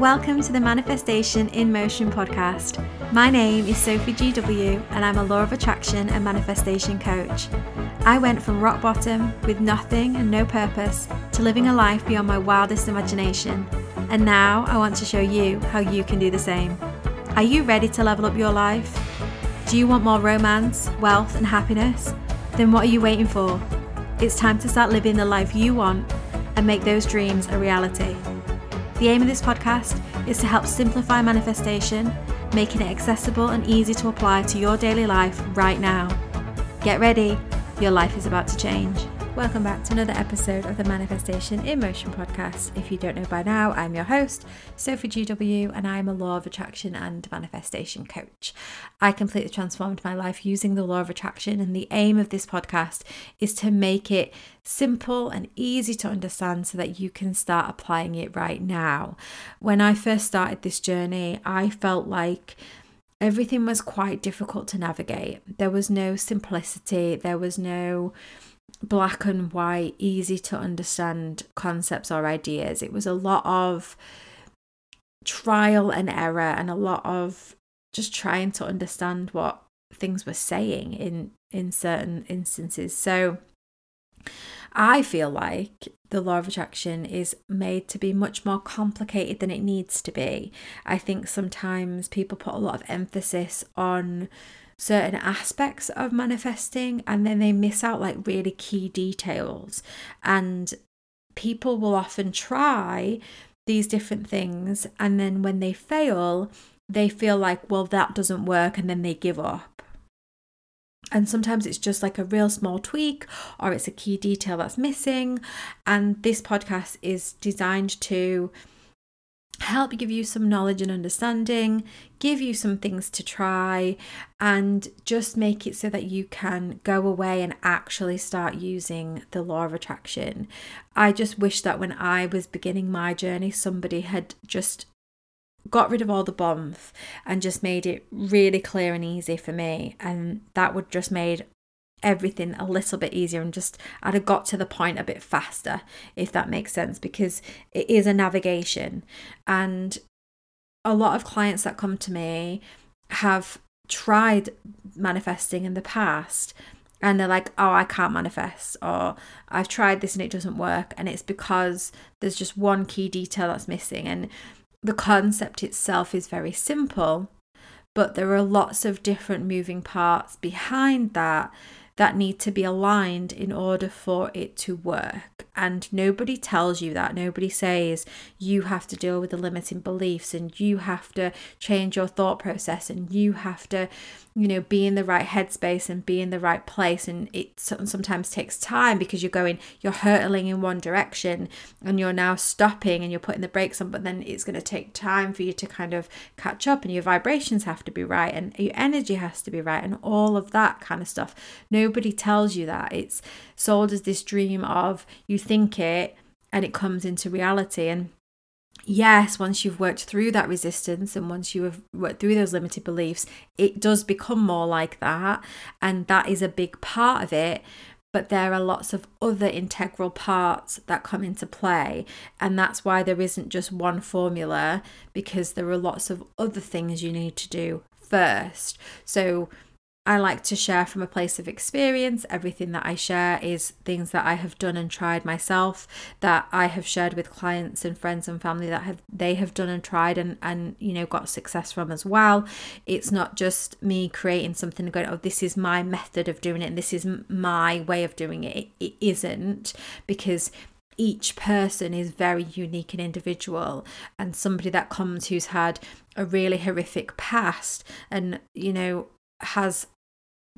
Welcome to the Manifestation in Motion podcast. My name is Sophie GW, and I'm a law of attraction and manifestation coach. I went from rock bottom with nothing and no purpose to living a life beyond my wildest imagination. And now I want to show you how you can do the same. Are you ready to level up your life? Do you want more romance, wealth, and happiness? Then what are you waiting for? It's time to start living the life you want and make those dreams a reality. The aim of this podcast is to help simplify manifestation, making it accessible and easy to apply to your daily life right now. Get ready, your life is about to change. Welcome back to another episode of the Manifestation in Motion podcast. If you don't know by now, I'm your host, Sophie GW, and I'm a law of attraction and manifestation coach. I completely transformed my life using the law of attraction, and the aim of this podcast is to make it simple and easy to understand so that you can start applying it right now. When I first started this journey, I felt like everything was quite difficult to navigate. There was no simplicity, there was no black and white, easy to understand concepts or ideas. It was a lot of trial and error and a lot of just trying to understand what things were saying in in certain instances. So I feel like the law of attraction is made to be much more complicated than it needs to be. I think sometimes people put a lot of emphasis on certain aspects of manifesting and then they miss out like really key details. And people will often try these different things and then when they fail they feel like well that doesn't work and then they give up. And sometimes it's just like a real small tweak or it's a key detail that's missing. And this podcast is designed to help give you some knowledge and understanding, give you some things to try, and just make it so that you can go away and actually start using the law of attraction. I just wish that when I was beginning my journey, somebody had just got rid of all the bombs and just made it really clear and easy for me and that would just made everything a little bit easier and just I'd have got to the point a bit faster, if that makes sense, because it is a navigation. And a lot of clients that come to me have tried manifesting in the past and they're like, oh, I can't manifest, or I've tried this and it doesn't work. And it's because there's just one key detail that's missing. And the concept itself is very simple, but there are lots of different moving parts behind that that need to be aligned in order for it to work. And nobody tells you that. Nobody says you have to deal with the limiting beliefs and you have to change your thought process and you have to you know, be in the right headspace and be in the right place. And it sometimes takes time because you're going, you're hurtling in one direction and you're now stopping and you're putting the brakes on, but then it's going to take time for you to kind of catch up and your vibrations have to be right and your energy has to be right and all of that kind of stuff. Nobody tells you that. It's sold as this dream of you think it and it comes into reality. And yes, once you've worked through that resistance and once you have worked through those limited beliefs, it does become more like that. And that is a big part of it. But there are lots of other integral parts that come into play. And that's why there isn't just one formula, because there are lots of other things you need to do first. So, I like to share from a place of experience. Everything that I share is things that I have done and tried myself, that I have shared with clients and friends and family that have they have done and tried and and you know got success from as well. It's not just me creating something and going, oh, this is my method of doing it, and this is my way of doing it. It, it isn't because each person is very unique and individual and somebody that comes who's had a really horrific past and you know has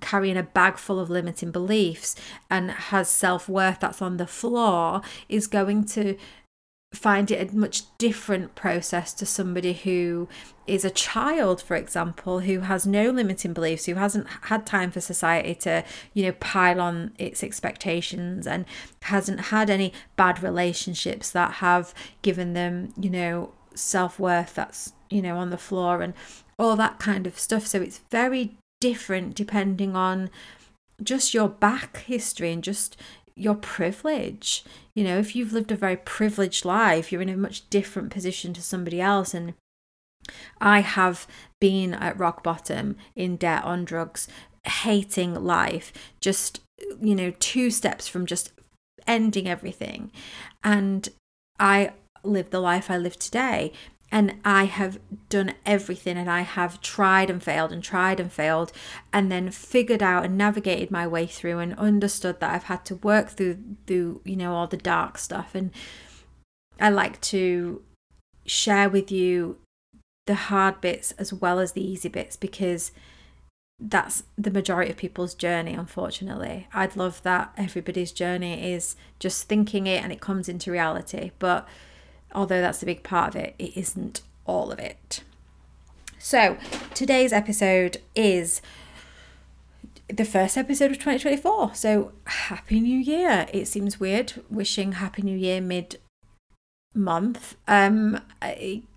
carrying a bag full of limiting beliefs and has self worth that's on the floor is going to find it a much different process to somebody who is a child for example who has no limiting beliefs who hasn't had time for society to you know pile on its expectations and hasn't had any bad relationships that have given them you know self-worth that's you know on the floor and all that kind of stuff. So it's very different depending on just your back history and just your privilege. You know, if you've lived a very privileged life, you're in a much different position to somebody else. And I have been at rock bottom in debt on drugs, hating life, just, you know, two steps from just ending everything. And I live the life I live today. And I have done everything and I have tried and failed and tried and failed and then figured out and navigated my way through and understood that I've had to work through through, you know, all the dark stuff. And I like to share with you the hard bits as well as the easy bits because that's the majority of people's journey, unfortunately. I'd love that everybody's journey is just thinking it and it comes into reality. But although that's a big part of it, it isn't all of it. So, today's episode is the first episode of 2024. So, Happy New Year. It seems weird wishing Happy New Year mid month. Um,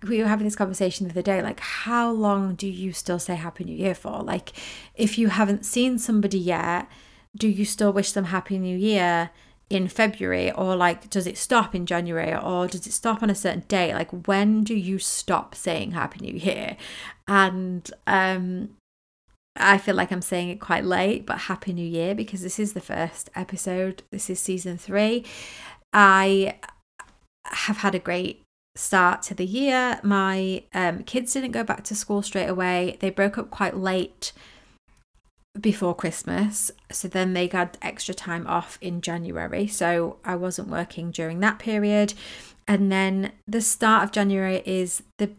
we were having this conversation the other day like, how long do you still say Happy New Year for? Like, if you haven't seen somebody yet, do you still wish them Happy New Year? In February or like does it stop in January or does it stop on a certain date? Like when do you stop saying happy new year? And um I feel like I'm saying it quite late but happy new year because this is the first episode. This is season 3 I have had a great start to the year. My um kids didn't go back to school straight away. They broke up quite late before Christmas. So then they got extra time off in January. So I wasn't working during that period. And then the start of January is the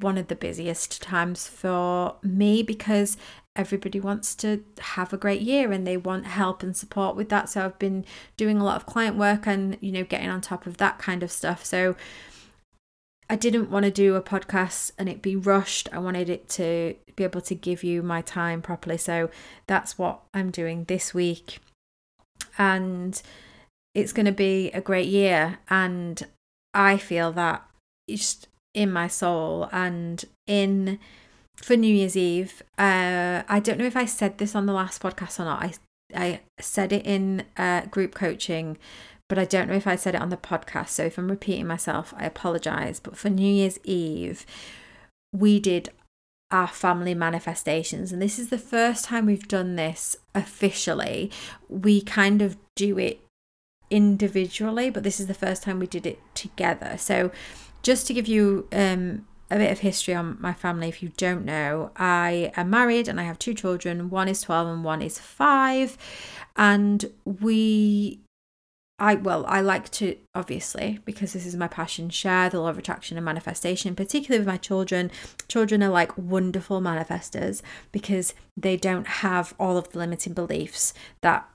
one of the busiest times for me because everybody wants to have a great year and they want help and support with that. So I've been doing a lot of client work and, you know, getting on top of that kind of stuff. So I didn't want to do a podcast and it be rushed. I wanted it to be able to give you my time properly. So that's what I'm doing this week. And it's going to be a great year. And I feel that just in my soul and in for New Year's Eve. Uh, I don't know if I said this on the last podcast or not. I I said it in uh, group coaching but I don't know if I said it on the podcast. So if I'm repeating myself, I apologize. But for New Year's Eve, we did our family manifestations. And this is the first time we've done this officially. We kind of do it individually, but this is the first time we did it together. So just to give you um, a bit of history on my family, if you don't know, I am married and I have two children. One is 12 and one is five. And we I well, I like to obviously because this is my passion, share the law of attraction and manifestation, particularly with my children. Children are like wonderful manifestors because they don't have all of the limiting beliefs that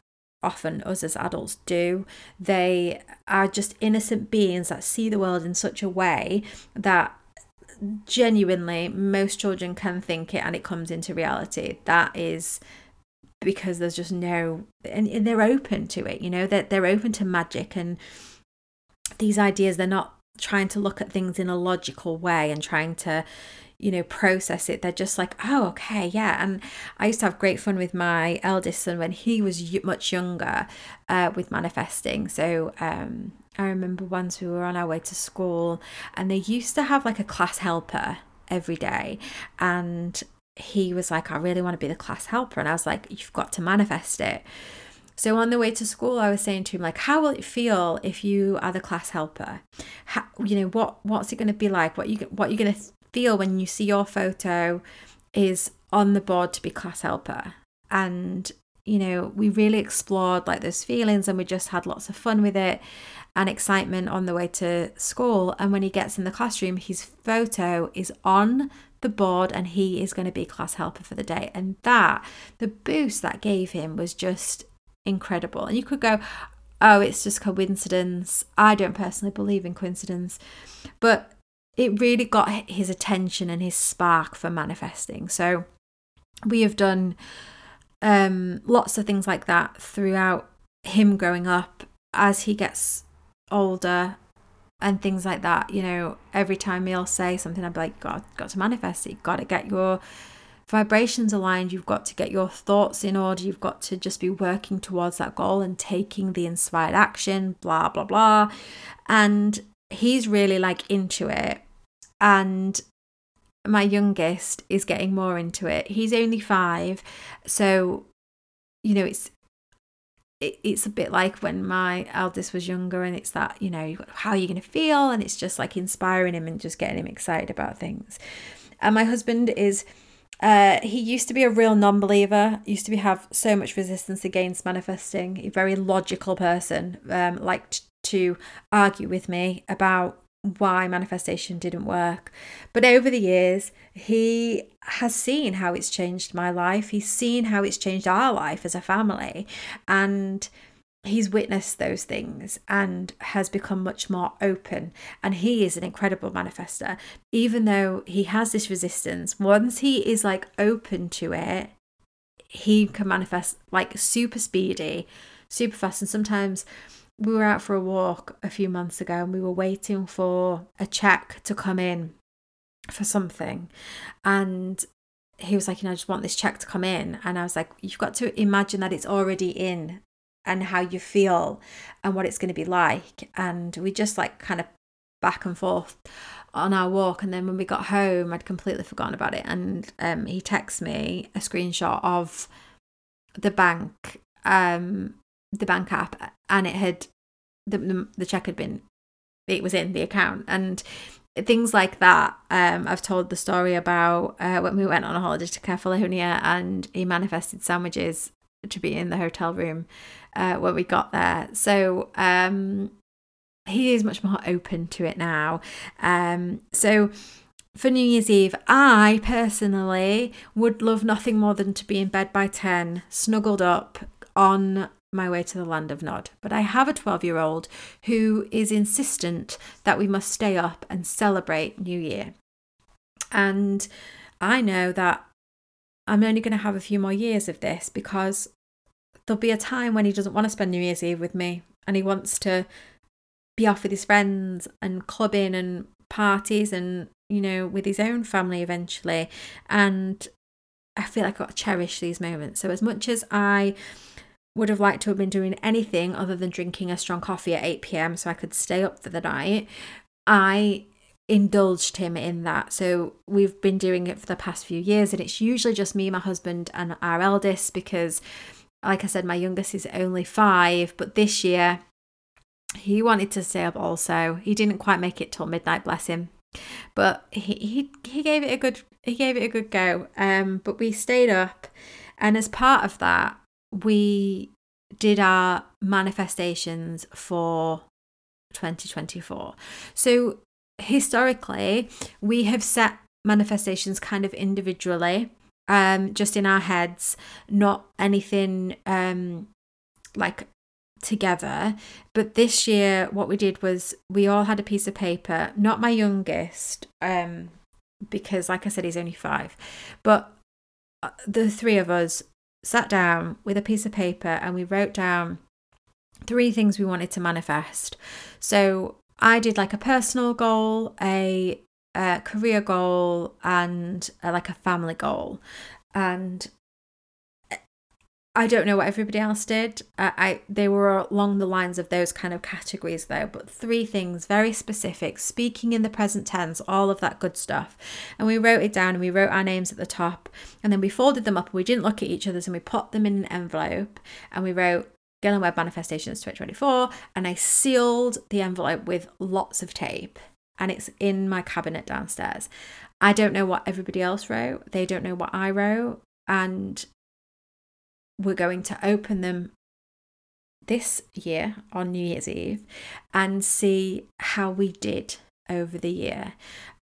often us as adults do. They are just innocent beings that see the world in such a way that genuinely most children can think it and it comes into reality. That is because there's just no and, and they're open to it you know that they're, they're open to magic and these ideas they're not trying to look at things in a logical way and trying to you know process it. They're just like oh okay yeah. And i used to have great fun with my eldest son when he was much younger uh, with manifesting. So um, i remember once we were on our way to school and they used to have like a class helper every day. And he was like, I really want to be the class helper. And I was like, You've got to manifest it. So on the way to school, I was saying to him, like, how will it feel if you are the class helper? How, you know, what what's it going to be like? What you what you're going to feel when you see your photo is on the board to be class helper? And you know, we really explored like those feelings, and we just had lots of fun with it and excitement on the way to school. And when he gets in the classroom, his photo is on the board and he is going to be class helper for the day. And that, the boost that gave him was just incredible. And you could go, oh, it's just coincidence. I don't personally believe in coincidence, but it really got his attention and his spark for manifesting. So we have done um, lots of things like that throughout him growing up as he gets older and things like that. You know, every time he'll say something, I'd be like, "God, got to manifest it. You've got to get your vibrations aligned. You've got to get your thoughts in order. You've got to just be working towards that goal and taking the inspired action. Blah blah blah." And he's really like into it, and my youngest is getting more into it. He's only five, so you know it's it, it's a bit like when my eldest was younger and it's that you know how are you going to feel? And it's just like inspiring him and just getting him excited about things. And my husband is uh, he used to be a real non-believer used to be, have so much resistance against manifesting. A very logical person um, liked to argue with me about why manifestation didn't work. But over the years, he has seen how it's changed my life. He's seen how it's changed our life as a family. And he's witnessed those things and has become much more open. And he is an incredible manifester. Even though he has this resistance, once he is like open to it, he can manifest like super speedy, super fast. And sometimes we were out for a walk a few months ago and we were waiting for a check to come in for something. And he was like, you know, I just want this check to come in. And I was like, you've got to imagine that it's already in and how you feel and what it's going to be like. And we just like kind of back and forth on our walk. And then when we got home, I'd completely forgotten about it. And um, he texted me a screenshot of the bank um the bank app and it had the, the, the check had been it was in the account. And things like that um i've told the story about uh, when we went on a holiday to Kefalonia and he manifested sandwiches to be in the hotel room uh, when we got there. So um he is much more open to it now. Um so for New Year's Eve, I personally would love nothing more than to be in bed by 10, snuggled up on my way to the land of Nod. But I have a 12 year old who is insistent that we must stay up and celebrate New Year. And I know that I'm only going to have a few more years of this because there'll be a time when he doesn't want to spend New Year's Eve with me and he wants to be off with his friends and clubbing and parties and, you know, with his own family eventually. And I feel like I've got to cherish these moments. So, as much as I would have liked to have been doing anything other than drinking a strong coffee at 8 pm so I could stay up for the night. I indulged him in that. So we've been doing it for the past few years, and it's usually just me, my husband, and our eldest because, like I said, my youngest is only five, but this year he wanted to stay up also. He didn't quite make it till midnight, bless him. But he, he he gave it a good he gave it a good go. Um but we stayed up and as part of that we did our manifestations for 2024. So historically, we have set manifestations kind of individually, um, just in our heads, not anything um like together. But this year what we did was we all had a piece of paper, not my youngest, um, because like I said, he's only five, but uh, the three of us sat down with a piece of paper and we wrote down three things we wanted to manifest. So I did like a personal goal, a, a career goal, and a, like a family goal. And I don't know what everybody else did. I, I they were along the lines of those kind of categories though, but three things very specific, speaking in the present tense, all of that good stuff. And we wrote it down and we wrote our names at the top and then we folded them up and we didn't look at each other's and we put them in an envelope and we wrote Gillen Webb Manifestations 2024 and I sealed the envelope with lots of tape and it's in my cabinet downstairs. I don't know what everybody else wrote. They don't know what I wrote. And we're going to open them this year on New Year's Eve and see how we did over the year.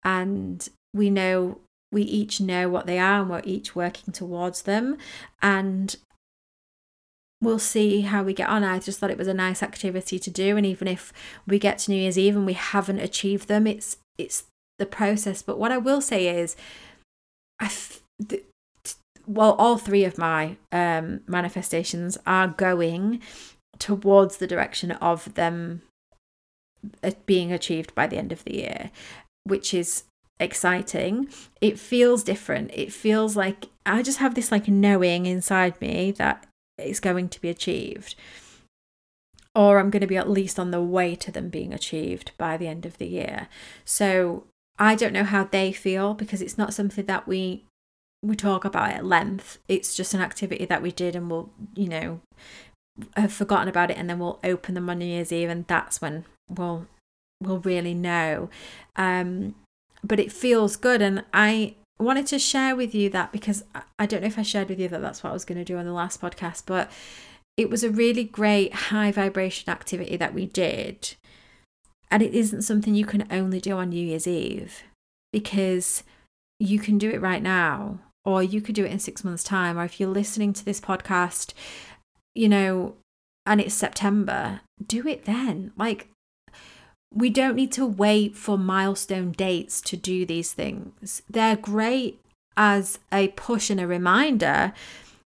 And we know, we each know what they are and we're each working towards them. And we'll see how we get on. I just thought it was a nice activity to do. And even if we get to New Year's Eve and we haven't achieved them, it's, it's the process. But what I will say is, I, well, all three of my um, manifestations are going towards the direction of them uh, being achieved by the end of the year, which is exciting. It feels different. It feels like I just have this like knowing inside me that it's going to be achieved. Or I'm going to be at least on the way to them being achieved by the end of the year. So I don't know how they feel because it's not something that we we talk about it at length. It's just an activity that we did and we'll, you know, have forgotten about it and then we'll open them on New Year's Eve and that's when we'll we'll really know. Um but it feels good and I wanted to share with you that because I don't know if I shared with you that that's what I was going to do on the last podcast, but it was a really great high vibration activity that we did. And it isn't something you can only do on New Year's Eve because you can do it right now or you could do it in six months' time. Or if you're listening to this podcast, you know, and it's September, do it then. Like, we don't need to wait for milestone dates to do these things. They're great as a push and a reminder,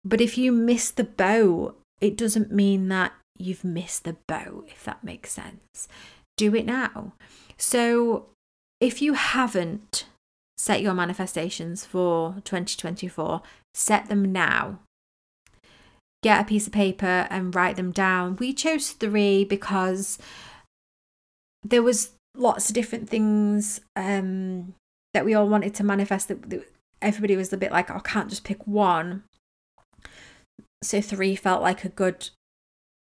but if you miss the boat, it doesn't mean that you've missed the boat, if that makes sense. Do it now. So, if you haven't set your manifestations for 2024, set them now. Get a piece of paper and write them down. We chose three because there was lots of different things um, that we all wanted to manifest. That everybody was a bit like, oh, I can't just pick one. So three felt like a good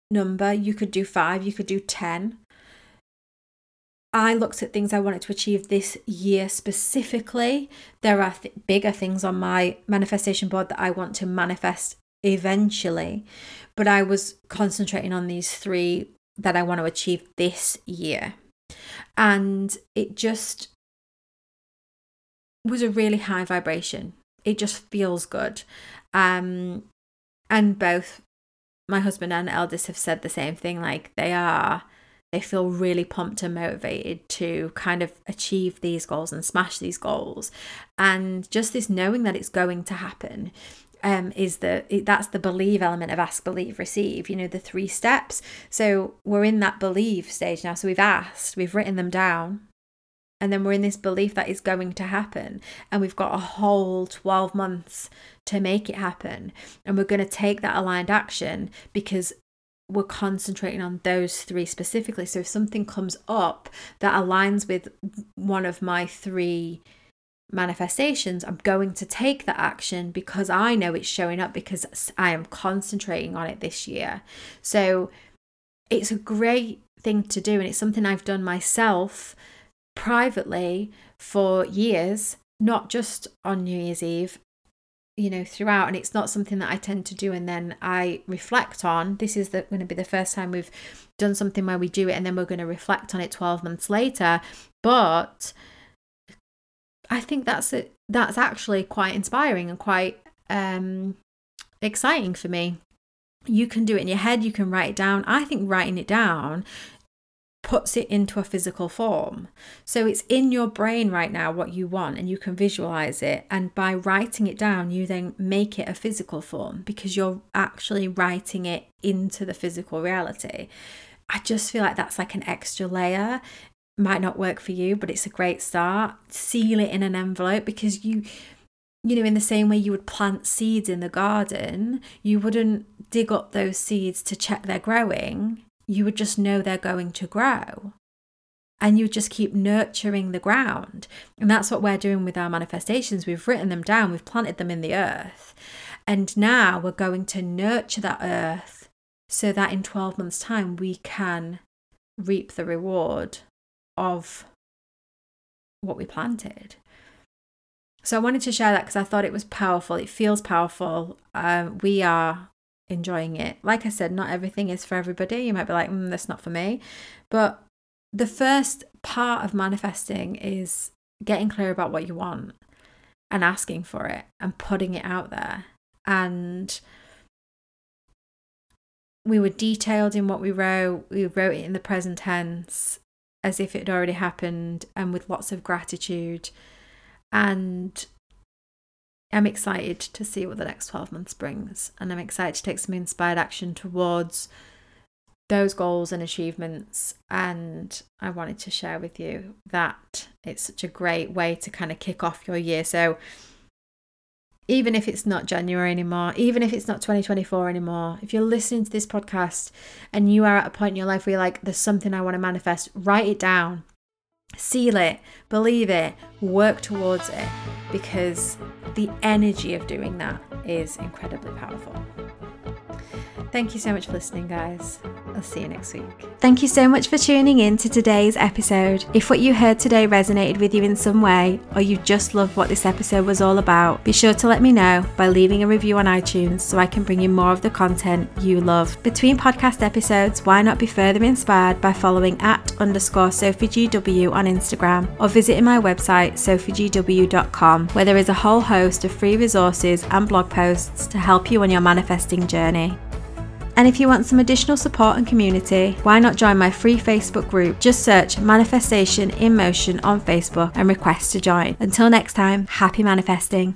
number. You could do five, you could do 10. I looked at things I wanted to achieve this year specifically. There are th- bigger things on my manifestation board that I want to manifest eventually, but I was concentrating on these three that I want to achieve this year. And it just was a really high vibration. It just feels good. Um, and both my husband and eldest have said the same thing like they are they feel really pumped and motivated to kind of achieve these goals and smash these goals. And just this knowing that it's going to happen um, is the that's the believe element of ask believe receive you know the three steps. So we're in that believe stage now. So we've asked we've written them down and then we're in this belief that it's going to happen. And we've got a whole 12 months to make it happen. And we're going to take that aligned action because we're concentrating on those three specifically. So if something comes up that aligns with one of my three manifestations, I'm going to take that action because I know it's showing up because I am concentrating on it this year. So it's a great thing to do, and it's something I've done myself privately for years, not just on New Year's Eve you know throughout and it's not something that I tend to do and then I reflect on. This is going to be the first time we've done something where we do it and then we're going to reflect on it 12 months later. But I think that's it that's actually quite inspiring and quite um exciting for me. You can do it in your head you can write it down. I think writing it down puts it into a physical form. So it's in your brain right now what you want and you can visualize it. And by writing it down, you then make it a physical form because you're actually writing it into the physical reality. I just feel like that's like an extra layer. Might not work for you, but it's a great start. Seal it in an envelope because you you know, in the same way you would plant seeds in the garden, you wouldn't dig up those seeds to check they're growing you would just know they're going to grow. And you just keep nurturing the ground. And that's what we're doing with our manifestations. We've written them down, we've planted them in the earth. And now we're going to nurture that earth so that in 12 months' time we can reap the reward of what we planted. So I wanted to share that because I thought it was powerful. It feels powerful. Um, we are enjoying it. Like I said, not everything is for everybody. You might be like, mm, that's not for me. But the first part of manifesting is getting clear about what you want and asking for it and putting it out there. And we were detailed in what we wrote. We wrote it in the present tense as if it had already happened and with lots of gratitude. And I'm excited to see what the next 12 months brings. And I'm excited to take some inspired action towards those goals and achievements. And I wanted to share with you that it's such a great way to kind of kick off your year. So, even if it's not January anymore, even if it's not 2024 anymore, if you're listening to this podcast and you are at a point in your life where you're like, there's something I want to manifest, write it down, seal it, believe it, work towards it, because the energy of doing that is incredibly powerful. Thank you so much for listening, guys. I'll see you next week. Thank you so much for tuning in to today's episode. If what you heard today resonated with you in some way, or you just loved what this episode was all about, be sure to let me know by leaving a review on iTunes so I can bring you more of the content you love. Between podcast episodes, why not be further inspired by following at underscore SophieGW on Instagram or visiting my website sophiegw.com where there is a whole host of free resources and blog posts to help you on your manifesting journey. And if you want some additional support and community, why not join my free Facebook group? Just search Manifestation in Motion on Facebook and request to join. Until next time, happy manifesting.